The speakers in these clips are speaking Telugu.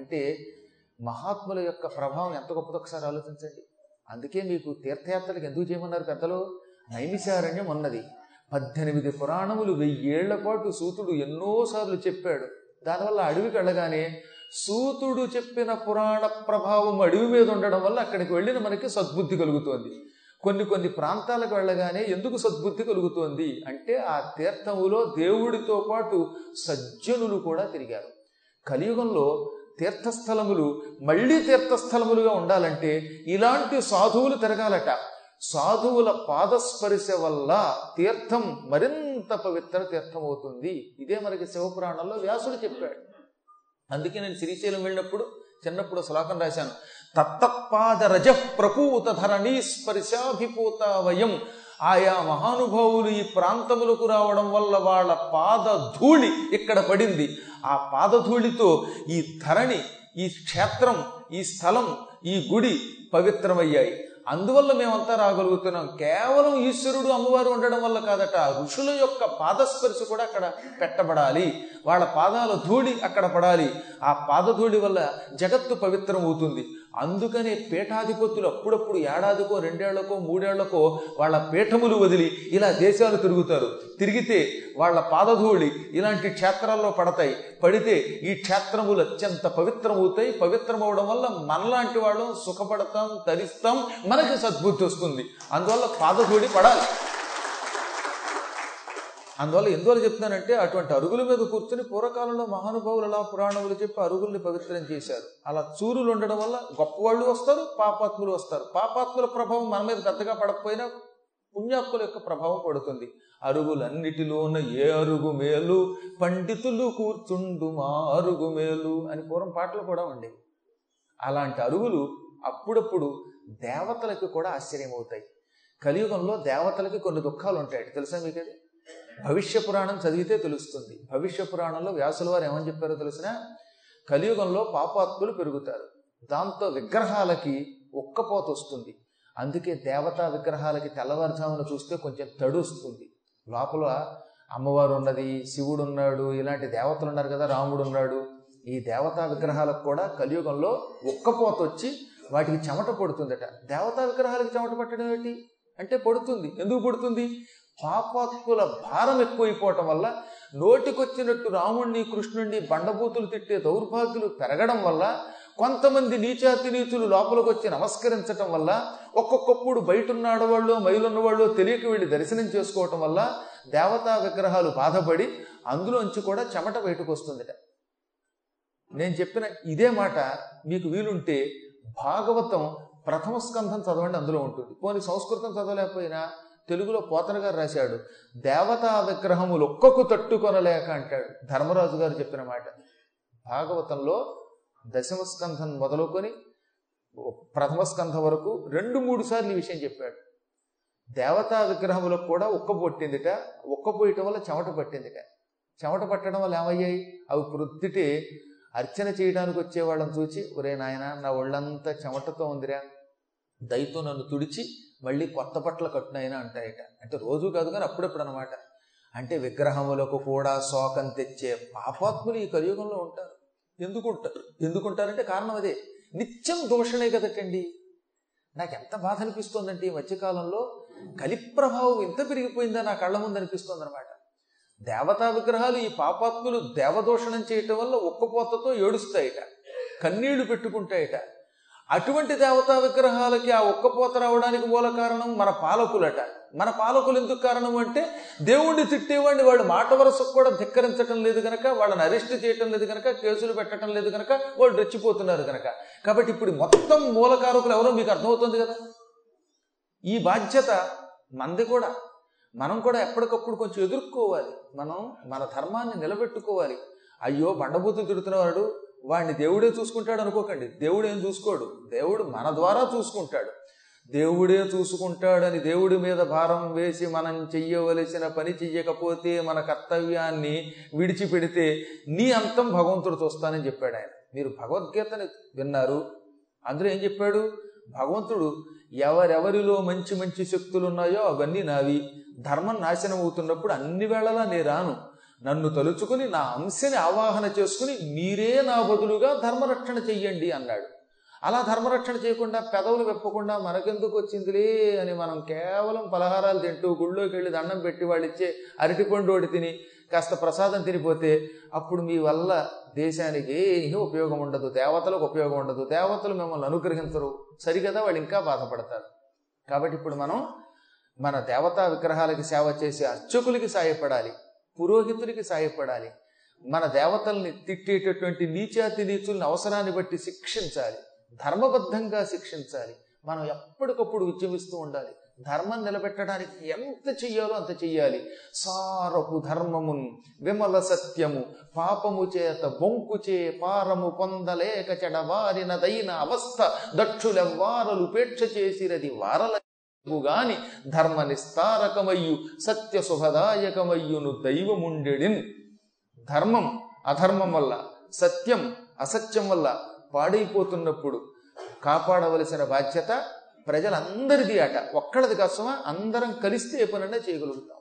అంటే మహాత్ముల యొక్క ప్రభావం ఎంత గొప్పదో ఒకసారి ఆలోచించండి. అందుకే మీకు తీర్థయాత్రలకు ఎందుకు చేయమన్నారు పెద్దలు? నైమిషారణ్యం ఉన్నది. పద్దెనిమిది పురాణములు వెయ్యేళ్ళ పాటు సూతుడు ఎన్నోసార్లు చెప్పాడు. దానివల్ల అడవికి వెళ్ళగానే సూతుడు చెప్పిన పురాణ ప్రభావం అడవి మీద ఉండడం వల్ల అక్కడికి వెళ్ళిన మనకి సద్బుద్ధి కలుగుతోంది. కొన్ని కొన్ని ప్రాంతాలకు వెళ్ళగానే ఎందుకు సద్బుద్ధి కలుగుతోంది? అంటే ఆ తీర్థములో దేవుడితో పాటు సజ్జనులు కూడా తిరిగారు. కలియుగంలో తీర్థస్థలములు మళ్ళీ తీర్థస్థలములుగా ఉండాలంటే ఇలాంటి సాధువులు తిరగాలట. సాధువుల పాదస్పర్శ వల్ల తీర్థం మరింత పవిత్ర తీర్థం అవుతుంది ఇదే మనకి శివపురాణంలో వ్యాసుడు చెప్పాడు. అందుకే నేను శ్రీశైలం వెళ్ళినప్పుడు చిన్నప్పుడు శ్లోకం రాశాను. తత్తపాద రజ ప్రపూత ధరణీ స్పర్శాభిపూత వయం ఆయా మహానుభావులు ఈ ప్రాంతములకు రావడం వల్ల వాళ్ళ పాద ధూళి ఇక్కడ పడింది. ఆ పాదధూళితో ఈ ధరణి ఈ క్షేత్రం ఈ స్థలం ఈ గుడి పవిత్రమయ్యాయి. అందువల్ల మేమంతా రాగలుగుతున్నాం. కేవలం ఈశ్వరుడు అమ్మవారు ఉండడం వల్ల కాదట ఋషుల యొక్క పాదస్పర్శ కూడా అక్కడ పెట్టబడాలి. వాళ్ళ పాదాల ధూళి అక్కడ పడాలి. ఆ పాదధూళి వల్ల జగత్తు పవిత్రం అవుతుంది అందుకనే పీఠాధిపతులు అప్పుడప్పుడు ఏడాదికో రెండేళ్ళకో మూడేళ్ళకో వాళ్ళ పీఠములు వదిలి ఇలా దేశాలు తిరుగుతారు. తిరిగితే వాళ్ళ పాదధూళి ఇలాంటి క్షేత్రాల్లో పడతాయి. పడితే ఈ క్షేత్రములు అత్యంత పవిత్రమవుతాయి. పవిత్రమవడం వల్ల మనలాంటి వాళ్ళం సుఖపడతాం తరిస్తాం మనకి సద్బుద్ధి వస్తుంది. అందువల్ల పాదధూళి పడాలి. అందువల్ల ఎందువల్ల చెప్తున్నానంటే అటువంటి అరుగుల మీద కూర్చుని పూర్వకాలంలో మహానుభావులు అలా పురాణములు చెప్పి అరుగుల్ని పవిత్రం చేశారు. అలా చూరులు ఉండడం వల్ల గొప్పవాళ్ళు వస్తారు పాపాత్ములు వస్తారు. పాపాత్ముల ప్రభావం మన మీద పెద్దగా పడకపోయినా పుణ్యాత్ముల యొక్క ప్రభావం పడుతుంది. అరుగులన్నిటిలోన ఏ అరుగు మేలు? పండితులు కూర్చుండు మా అరుగు మేలు అని పూర్వం పాటలు కూడా ఉండేవి. అలాంటి అరుగులు అప్పుడప్పుడు దేవతలకు కూడా ఆశ్చర్యం అవుతాయి కలియుగంలో దేవతలకి కొన్ని దుఃఖాలు ఉంటాయి తెలుసా మీకు అది భవిష్య పురాణం చదివితే తెలుస్తుంది. భవిష్య పురాణంలో వ్యాసుల వారు ఏమని చెప్పారో తెలిసిన కలియుగంలో పాపాత్ములు పెరుగుతారు. దాంతో విగ్రహాలకి ఒక్కపోత వస్తుంది. అందుకే దేవతా విగ్రహాలకి తెల్లవారుజామున చూస్తే కొంచెం తడుస్తుంది. లోపల అమ్మవారు ఉన్నది శివుడు ఉన్నాడు ఇలాంటి దేవతలు ఉన్నారు కదా రాముడు ఉన్నాడు. ఈ దేవతా విగ్రహాలకు కూడా కలియుగంలో ఒక్కపోత వచ్చి వాటికి చెమట పడుతుందట. దేవతా విగ్రహాలకి చెమట పట్టడం ఏంటి? అంటే పడుతుంది. ఎందుకు పడుతుంది? పాపాత్ముల భారం ఎక్కువైపోవటం వల్ల నోటికొచ్చినట్టు రాముణ్ణి కృష్ణుణ్ణి బండబూతులు తిట్టే దౌర్భాగ్యులు పెరగడం వల్ల కొంతమంది నీచాతినీచులు లోపలికి వచ్చి నమస్కరించటం వల్ల ఒక్కొక్కప్పుడు బయట ఉన్న ఆడవాళ్ళు మైలున్న తెలియక వెళ్ళి దర్శనం చేసుకోవటం వల్ల దేవతా విగ్రహాలు బాధపడి అందులోంచి కూడా చెమట బయటకు వస్తుందిట నేను చెప్పిన ఇదే మాట మీకు వీలుంటే భాగవతం ప్రథమ స్కంధం చదవండి అందులో ఉంటుంది. పోనీ సంస్కృతం చదవలేకపోయినా తెలుగులో పోతన గారు రాశాడు దేవతా విగ్రహములు ఒక్కొక్క తట్టుకొనలేక అంటాడు. ధర్మరాజు గారు చెప్పిన మాట. భాగవతంలో దశమ స్కంధం మొదలుకొని ప్రథమ స్కంధం వరకు రెండు మూడు సార్లు ఈ విషయం చెప్పాడు. దేవతా విగ్రహములకు కూడా ఉక్క పొట్టిందిట ఉక్క పోయటం వల్ల చెమట పట్టిందిట. చెమట పట్టడం వల్ల ఏమయ్యాయి? అవి ప్రొద్దుటే అర్చన చేయడానికి వచ్చే వాళ్ళని చూచి ఒరే నాయన నా ఒళ్ళంతా చెమటతో ఉందిరా. దయతో నన్ను తుడిచి మళ్ళీ కొత్త బట్టలు కట్టునైనా అంటాయట. అంటే రోజు కాదు కానీ అప్పుడప్పుడు అనమాట అంటే విగ్రహములకు కూడా శోకం తెచ్చే పాపాత్ములు ఈ కలియుగంలో ఉంటారు. ఎందుకుంటారు ఎందుకుంటారంటే కారణం అదే. నిత్యం దోషణే కదటండి. నాకు ఎంత బాధ అనిపిస్తోందంటే ఈ మధ్యకాలంలో కలి ప్రభావం ఎంత పెరిగిపోయిందో నా కళ్ళ ముందు అనిపిస్తోంది అనమాట దేవతా విగ్రహాలు ఈ పాపాత్ములు దేవదోషణం చేయటం వల్ల ఒక్కపోతతో ఏడుస్తాయట. కన్నీళ్ళు పెట్టుకుంటాయట. అటువంటి దేవతా విగ్రహాలకి ఆ ఒక్కపోత రావడానికి మూల కారణం మన పాలకులట. మన పాలకులు ఎందుకు కారణం అంటే దేవుణ్ణి తిట్టేవాడిని వాళ్ళు మాట వరసకు కూడా ధిక్కరించటం లేదు గనక వాళ్ళని అరెస్ట్ చేయటం లేదు గనక కేసులు పెట్టడం లేదు గనక వాళ్ళు రెచ్చిపోతున్నారు గనక. కాబట్టి ఇప్పుడు మొత్తం మూలకారకులు ఎవరో మీకు అర్థమవుతుంది కదా? ఈ బాధ్యత మంది కూడా. మనం కూడా ఎప్పటికప్పుడు కొంచెం ఎదుర్కోవాలి. మనం మన ధర్మాన్ని నిలబెట్టుకోవాలి. అయ్యో బండబూతులు తిడుతున్నవాడు వాడిని దేవుడే చూసుకుంటాడు అనుకోకండి. దేవుడు ఏం చూసుకోడు? దేవుడు మన ద్వారా చూసుకుంటాడు. దేవుడే చూసుకుంటాడని దేవుడి మీద భారం వేసి మనం చెయ్యవలసిన పని చెయ్యకపోతే మన కర్తవ్యాన్ని విడిచిపెడితే నీ అంతం భగవంతుడు చూస్తానని చెప్పాడు ఆయన. మీరు భగవద్గీతని విన్నారు. అందులో ఏం చెప్పాడు? భగవంతుడు ఎవరెవరిలో మంచి మంచి శక్తులు ఉన్నాయో అవన్నీ నావి. ధర్మం నాశనం అవుతున్నప్పుడు అన్ని వేళలా నేను రాను. నన్ను తలుచుకుని నా అంశని ఆవాహన చేసుకుని మీరే నా బదులుగా ధర్మరక్షణ చెయ్యండి అన్నాడు. అలా ధర్మరక్షణ చేయకుండా పెదవులు వెప్పకుండా మనకెందుకు వచ్చిందిలే అని మనం కేవలం పలహారాలు తింటూ గుళ్ళోకి వెళ్ళి దండం పెట్టి వాళ్ళు ఇచ్చే అరటిపండు ఒకటి తిని కాస్త ప్రసాదం తినిపోతే అప్పుడు మీ వల్ల దేశానికి ఏమీ ఉపయోగం ఉండదు దేవతలకు ఉపయోగం ఉండదు దేవతలు మిమ్మల్ని అనుగ్రహించరు. సరిగదా వాళ్ళు ఇంకా బాధపడతారు. కాబట్టి ఇప్పుడు మనం మన దేవతా విగ్రహాలకి సేవ చేసే అర్చకులకి సాయపడాలి. పురోహితుడికి సాయపడాలి. మన దేవతల్ని తిట్టేటటువంటి నీచాతి నీచుల్ని అవసరాన్ని బట్టి శిక్షించాలి. ధర్మబద్ధంగా శిక్షించాలి. మనం ఎప్పటికప్పుడు ఉద్యమిస్తూ ఉండాలి. ధర్మం నిలబెట్టడానికి ఎంత చెయ్యాలో అంత చెయ్యాలి. సారపు ధర్మమున్ విమల సత్యము పాపము చేత బొంకుచే పారము పొందలేక చెడవారినదైన అవస్థ దక్షులెవ్వారలు ఉపేక్ష చేసిరది వారల గాని ధర్మ నిస్తారకమయ్యు సత్య శుభదాయకమయ్యును దైవముండెడిన్. ధర్మం అధర్మం వల్ల సత్యం అసత్యం వల్ల పాడైపోతున్నప్పుడు కాపాడవలసిన బాధ్యత ప్రజలందరిది అట. ఒక్కడది కోసమా అందరం కలిస్తే ఏ పనైనా చేయగలుగుతాం.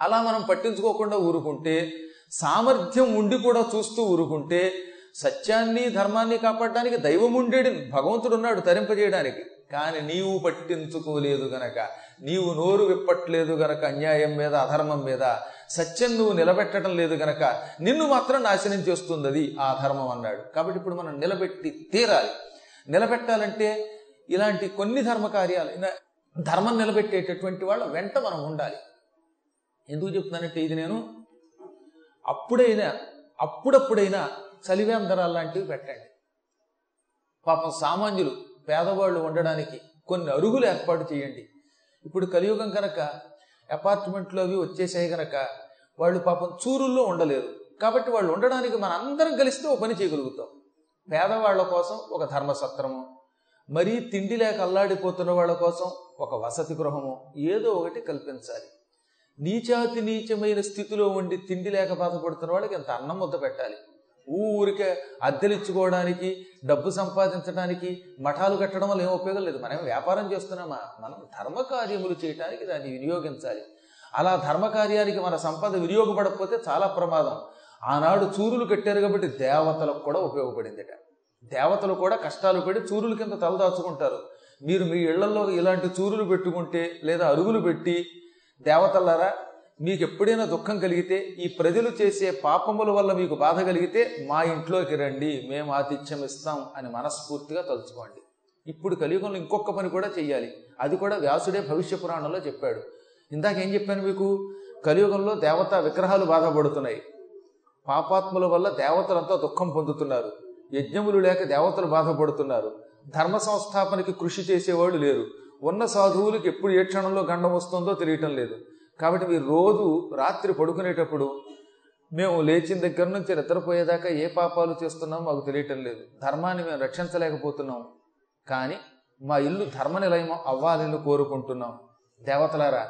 అలా మనం పట్టించుకోకుండా ఊరుకుంటే సామర్థ్యం ఉండి కూడా చూస్తూ ఊరుకుంటే సత్యాన్ని ధర్మాన్ని కాపాడడానికి దైవం ఉండేడు భగవంతుడు ఉన్నాడు తరింపజేయడానికి. కానీ నీవు పట్టించుకోలేదు గనక నీవు నోరు విప్పట్లేదు గనక అన్యాయం మీద అధర్మం మీద సత్యం నువ్వు నిలబెట్టడం లేదు గనక నిన్ను మాత్రం నాశనం చేస్తుంది అది ఆ ధర్మం అన్నాడు. కాబట్టి ఇప్పుడు మనం నిలబెట్టి తీరాలి. నిలబెట్టాలంటే ఇలాంటి కొన్ని ధర్మ కార్యాలు ఇలా ధర్మం నిలబెట్టేటటువంటి వాళ్ళ వెంట మనం ఉండాలి. ఎందుకు చెప్తున్నానంటే ఇది నేను అప్పుడైనా అప్పుడప్పుడైనా చలివేందరాలు లాంటివి పెట్టండి. పాపం సామాన్యులు పేదవాళ్ళు ఉండడానికి కొన్ని అరుగులు ఏర్పాటు చేయండి. ఇప్పుడు కలియుగం కనుక అపార్ట్మెంట్లు అవి వచ్చేసాయి కనుక వాళ్ళు పాపం చూరుల్లో ఉండలేరు. కాబట్టి వాళ్ళు ఉండడానికి మన అందరం కలిస్తే ఒక పని చేయగలుగుతాం. పేదవాళ్ళ కోసం ఒక ధర్మసత్రము మరీ తిండి లేక అల్లాడిపోతున్న వాళ్ళ కోసం ఒక వసతి గృహము ఏదో ఒకటి కల్పించాలి. నీచాతి నీచమైన స్థితిలో ఉండి తిండి లేక బాధపడుతున్న వాళ్ళకి ఎంత అన్నం ముద్ద పెట్టాలి? ఊరికే అద్దెలిచ్చుకోవడానికి డబ్బు సంపాదించడానికి మఠాలు కట్టడం వల్ల ఏం ఉపయోగం లేదు. మనం వ్యాపారం చేస్తున్నామా? మనం ధర్మ కార్యములు చేయడానికి దాన్ని వినియోగించాలి. అలా ధర్మ కార్యానికి మన సంపద వినియోగపడకపోతే చాలా ప్రమాదం. ఆనాడు చూరులు కట్టారు కాబట్టి దేవతలకు కూడా ఉపయోగపడిందిట. దేవతలు కూడా కష్టాలు పడి చూరుల కింద తలదాచుకుంటారు మీరు మీ ఇళ్ళలో ఇలాంటి చూరులు పెట్టుకుంటే లేదా అరుగులు పెట్టి దేవతలరా మీకు ఎప్పుడైనా దుఃఖం కలిగితే ఈ ప్రజలు చేసే పాపముల వల్ల మీకు బాధ కలిగితే మా ఇంట్లోకి రండి మేము ఆతిథ్యం ఇస్తాం అని మనస్ఫూర్తిగా తలుచుకోండి. ఇప్పుడు కలియుగంలో ఇంకొక పని కూడా చెయ్యాలి. అది కూడా వ్యాసుడే భవిష్య పురాణంలో చెప్పాడు. ఇందాక ఏం చెప్పాను మీకు? కలియుగంలో దేవతా విగ్రహాలు బాధపడుతున్నాయి. పాపాత్ముల వల్ల దేవతలంతా దుఃఖం పొందుతున్నారు. యజ్ఞములు లేక దేవతలు బాధపడుతున్నారు. ధర్మ సంస్థాపనకి కృషి చేసేవాళ్ళు లేరు. ఉన్న సాధువులకు ఎప్పుడు ఏ క్షణంలో గండం వస్తుందో తెలియటం లేదు. కాబట్టి మీరు రోజు రాత్రి పడుకునేటప్పుడు మేము లేచిన దగ్గర నుంచి నిద్రపోయేదాకా ఏ పాపాలు చేస్తున్నామో మాకు తెలియటం లేదు. ధర్మాన్ని మేము రక్షించలేకపోతున్నాం కానీ మా ఇల్లు ధర్మ నిలయం అవ్వాలని కోరుకుంటున్నాం. దేవతలారా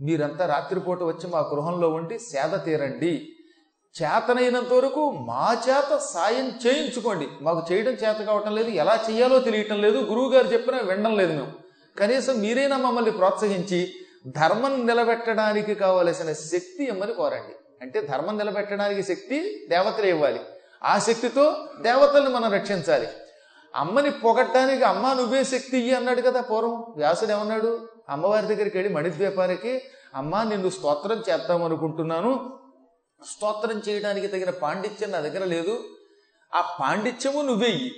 మీరంతా రాత్రిపూట వచ్చి మా గృహంలో ఉండి సేద తీరండి. చేతనైనంత వరకు మా చేత సాయం చేయించుకోండి. మాకు చేయడం చేత కావటం లేదు ఎలా చేయాలో తెలియటం లేదు. గురువుగారు చెప్పినా వినడం లేదు మేము. కనీసం మీరైనా మమ్మల్ని ప్రోత్సహించి ధర్మం నిలబెట్టడానికి కావలసిన శక్తి ఇమ్మని కోరండి. అంటే ధర్మం నిలబెట్టడానికి శక్తి దేవతలు ఇవ్వాలి. ఆ శక్తితో దేవతల్ని మనం రక్షించాలి. అమ్మని పొగట్టడానికి అమ్మ నువ్వే శక్తి ఇయ్యి అన్నాడు కదా పూర్వం. వ్యాసుడు ఏమన్నాడు? అమ్మవారి దగ్గరికి వెళ్ళి మణిద్వీపానికి అమ్మ నిన్ను స్తోత్రం చేద్దాం అనుకుంటున్నాను. స్తోత్రం చేయడానికి తగిన పాండిత్యం నా దగ్గర లేదు. ఆ పాండిత్యము నువ్వే ఇయ్యి.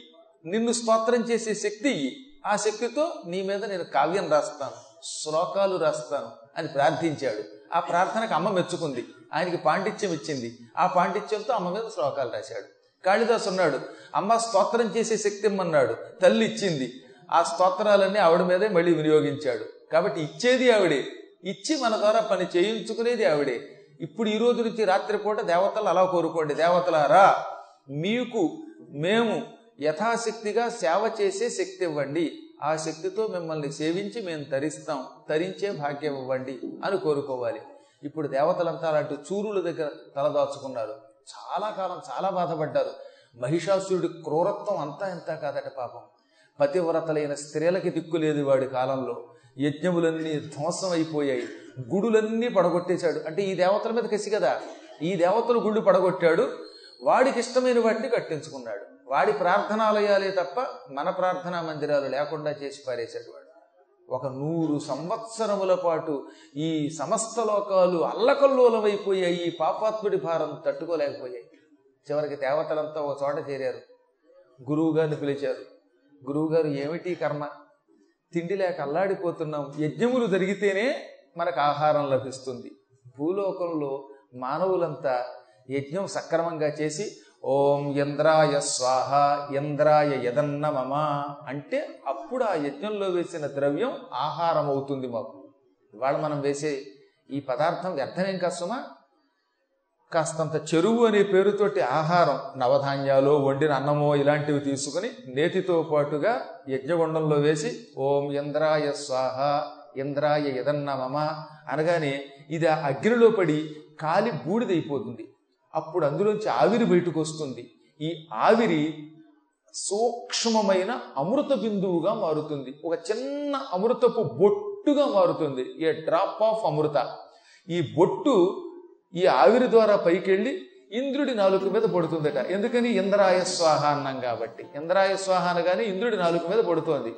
నిన్ను స్తోత్రం చేసే శక్తి ఇయ్యి. ఆ శక్తితో నీ మీద నేను కావ్యం రాస్తాను శ్లోకాలు రాస్తాను అని ప్రార్థించాడు. ఆ ప్రార్థనకు అమ్మ మెచ్చుకుంది. ఆయనకి పాండిత్యం ఇచ్చింది. ఆ పాండిత్యంతో అమ్మ మీద శ్లోకాలు రాశాడు. కాళిదాసు ఉన్నాడు అమ్మ స్తోత్రం చేసే శక్తి ఇమ్మన్నాడు తల్లి ఇచ్చింది. ఆ స్తోత్రాలన్నీ ఆవిడ మీదే మళ్ళీ వినియోగించాడు. కాబట్టి ఇచ్చేది ఆవిడే. ఇచ్చి మన ద్వారా పని చేయించుకునేది ఆవిడే. ఇప్పుడు ఈ రోజు నుంచి రాత్రిపూట దేవతలు అలా కోరుకోండి. దేవతలారా మీకు మేము యథాశక్తిగా సేవ చేసే శక్తి ఇవ్వండి. ఆ శక్తితో మిమ్మల్ని సేవించి మేము తరిస్తాం. తరించే భాగ్యం ఇవ్వండి అని కోరుకోవాలి. ఇప్పుడు దేవతలంతా అలాంటి చూరుల దగ్గర తలదాచుకున్నారు చాలా కాలం చాలా బాధపడ్డారు. మహిషాసురుడి క్రూరత్వం అంతా ఎంత కాదట పాపం. పతివ్రతలైన స్త్రీలకి దిక్కు లేదు వాడి కాలంలో. యజ్ఞములన్నీ ధ్వంసం అయిపోయాయి. గుడులన్నీ పడగొట్టేశాడు. అంటే ఈ దేవతల మీద కసి కదా? ఈ దేవతలు గుళ్ళు పడగొట్టాడు. వాడికి ఇష్టమైన వాటిని కట్టించుకున్నాడు. వాడి ప్రార్థనాలయాలే తప్ప మన ప్రార్థనా మందిరాలు లేకుండా చేసి పారేశాడు వాడు. ఒక నూరు సంవత్సరముల పాటు ఈ సమస్త లోకాలు అల్లకల్లోలమైపోయాయి ఈ పాపాత్ముడి భారం తట్టుకోలేకపోయాయి. చివరికి దేవతలంతా ఒక చోట చేరారు. గురువు గారిని పిలిచారు. గురువుగారు ఏమిటి కర్మ? తిండి లేక అల్లాడిపోతున్నాం. యజ్ఞములు జరిగితేనే మనకు ఆహారం లభిస్తుంది. భూలోకంలో మానవులంతా యజ్ఞం సక్రమంగా చేసి ఓం ఇంద్రాయ స్వాహ ఇంద్రాయ యదన్న మమ అంటే అప్పుడు ఆ యజ్ఞంలో వేసిన ద్రవ్యం ఆహారం అవుతుంది మాకు. ఇవాళ మనం వేసే ఈ పదార్థం వ్యర్థమేం కాస్తమా కాస్తంత చెరువు అనే పేరుతోటి ఆహారం నవధాన్యాలు వండిన అన్నమో ఇలాంటివి తీసుకుని నేతితో పాటుగా యజ్ఞగుండంలో వేసి ఓం ఇంద్రాయ స్వాహ ఇంద్రాయ యదన్న మమ అనగానే ఇది అగ్నిలో పడి కాలి బూడిదైపోతుంది. అప్పుడు అందులోంచి ఆవిరి బయటకు వస్తుంది ఈ ఆవిరి సూక్ష్మమైన అమృత బిందువుగా మారుతుంది. ఒక చిన్న అమృతపు బొట్టుగా మారుతుంది. A drop of amrita. ఈ బొట్టు ఈ ఆవిరి ద్వారా పైకెళ్ళి ఇంద్రుడి నాలుక మీద పడుతుందట. ఎందుకని? ఇంద్రాయ స్వాహ కాబట్టి. ఇంద్రాయ స్వాహ అనగానే ఇంద్రుడి నాలుక మీద పడుతోంది.